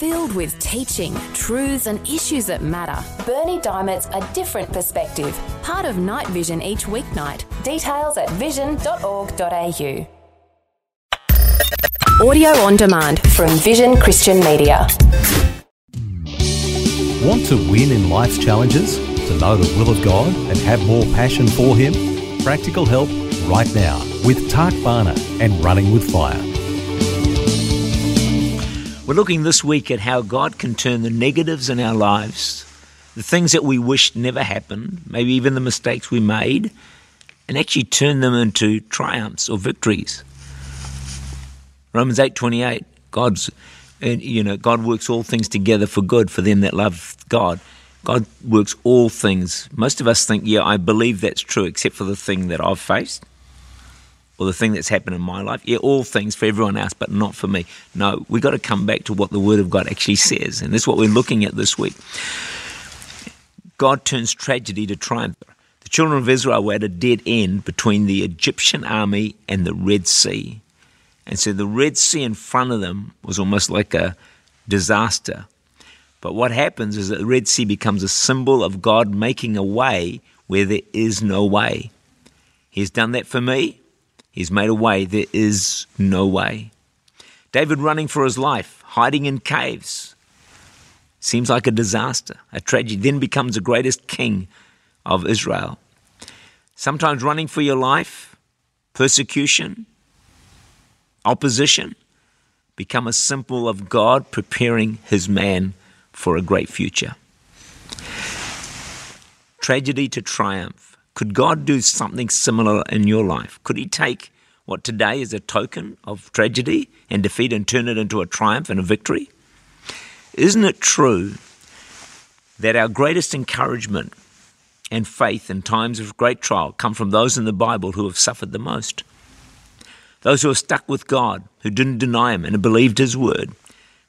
Filled with teaching, truths, and issues that matter. Bernie Diamond's A Different Perspective. Part of Night Vision each weeknight. Details at vision.org.au. Audio on demand from Vision Christian Media. Want to win in life's challenges? To know the will of God and have more passion for Him? Practical help right now with Tak Bhana and Running with Fire. We're looking this week at how God can turn the negatives in our lives, the things that we wished never happened, maybe even the mistakes we made, and actually turn them into triumphs or victories. Romans 8:28 God's and you know God works all things together for good for them that love God. God works all things. Most of us think, yeah, I believe that's true except for the thing that I've faced or the thing that's happened in my life. Yeah, all things for everyone else, but not for me. No, we've got to come back to what the Word of God actually says. And that's what we're looking at this week. God turns tragedy to triumph. The children of Israel were at a dead end between the Egyptian army and the Red Sea. And so the Red Sea in front of them was almost like a disaster. But what happens is that the Red Sea becomes a symbol of God making a way where there is no way. He's done that for me. He's made a way. There is no way. David running for his life, hiding in caves. Seems like a disaster, a tragedy. Then becomes the greatest king of Israel. Sometimes running for your life, persecution, opposition, become a symbol of God preparing his man for a great future. Tragedy to triumph. Could God do something similar in your life? Could He take what today is a token of tragedy and defeat and turn it into a triumph and a victory? Isn't it true that our greatest encouragement and faith in times of great trial come from those in the Bible who have suffered the most? Those who are stuck with God, who didn't deny Him and believed His word.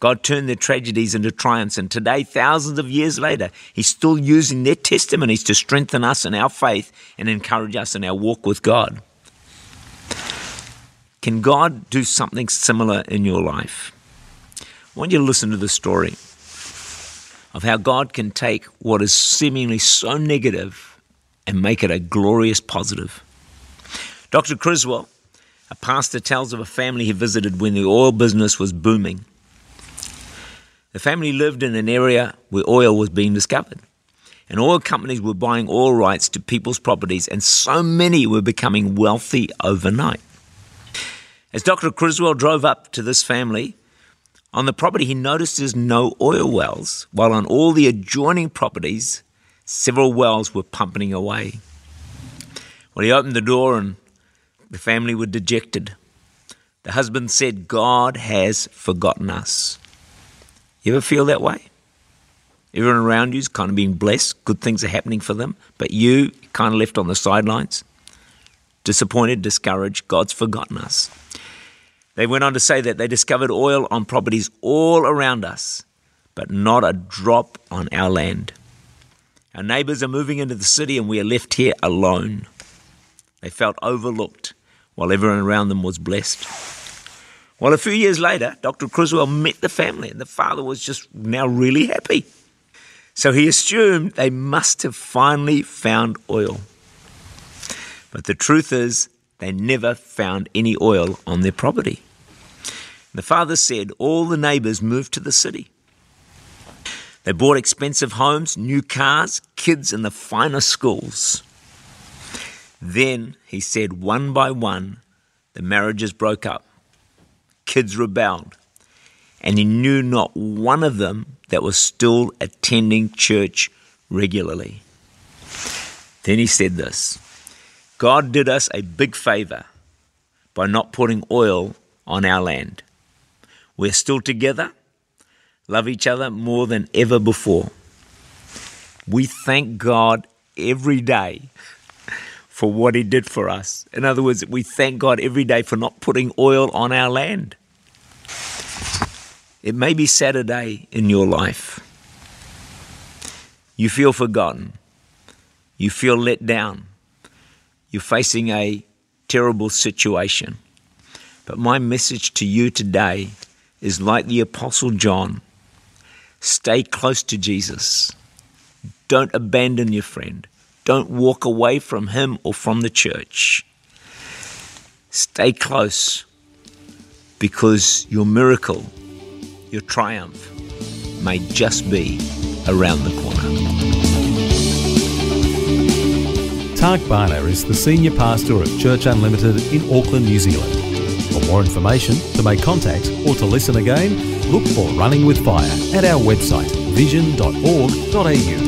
God turned their tragedies into triumphs, and today, thousands of years later, He's still using their testimonies to strengthen us in our faith and encourage us in our walk with God. Can God do something similar in your life? I want you to listen to the story of how God can take what is seemingly so negative and make it a glorious positive. Dr. Criswell, a pastor, tells of a family he visited when the oil business was booming. The family lived in an area where oil was being discovered. And oil companies were buying oil rights to people's properties, and so many were becoming wealthy overnight. As Dr. Criswell drove up to this family, on the property he noticed there's no oil wells, while on all the adjoining properties, several wells were pumping away. Well, he opened the door and the family were dejected. The husband said, God has forgotten us. You ever feel that way? Everyone around you is kind of being blessed, good things are happening for them, but you kind of left on the sidelines, disappointed, discouraged, God's forgotten us. They went on to say that they discovered oil on properties all around us, but not a drop on our land. Our neighbors are moving into the city and we are left here alone. They felt overlooked while everyone around them was blessed. Well, a few years later, Dr. Criswell met the family, and the father was just now really happy. So he assumed they must have finally found oil. But the truth is, they never found any oil on their property. The father said all the neighbors moved to the city. They bought expensive homes, new cars, kids in the finest schools. Then, he said, one by one, the marriages broke up kids rebelled. And he knew not one of them that was still attending church regularly. Then he said this God did us a big favor by not putting oil on our land. We're still together, love each other more than ever before. We thank God every day for what He did for us. In other words, we thank God every day for not putting oil on our land. It may be Saturday in your life. You feel forgotten. You feel let down. You're facing a terrible situation. But my message to you today is like the Apostle John. Stay close to Jesus. Don't abandon your friend. Don't walk away from him or from the church. Stay close because your miracle, your triumph, may just be around the corner. Tak Bhana is the Senior Pastor of Church Unlimited in Auckland, New Zealand. For more information, to make contact, or to listen again, look for Running with Fire at our website vision.org.au.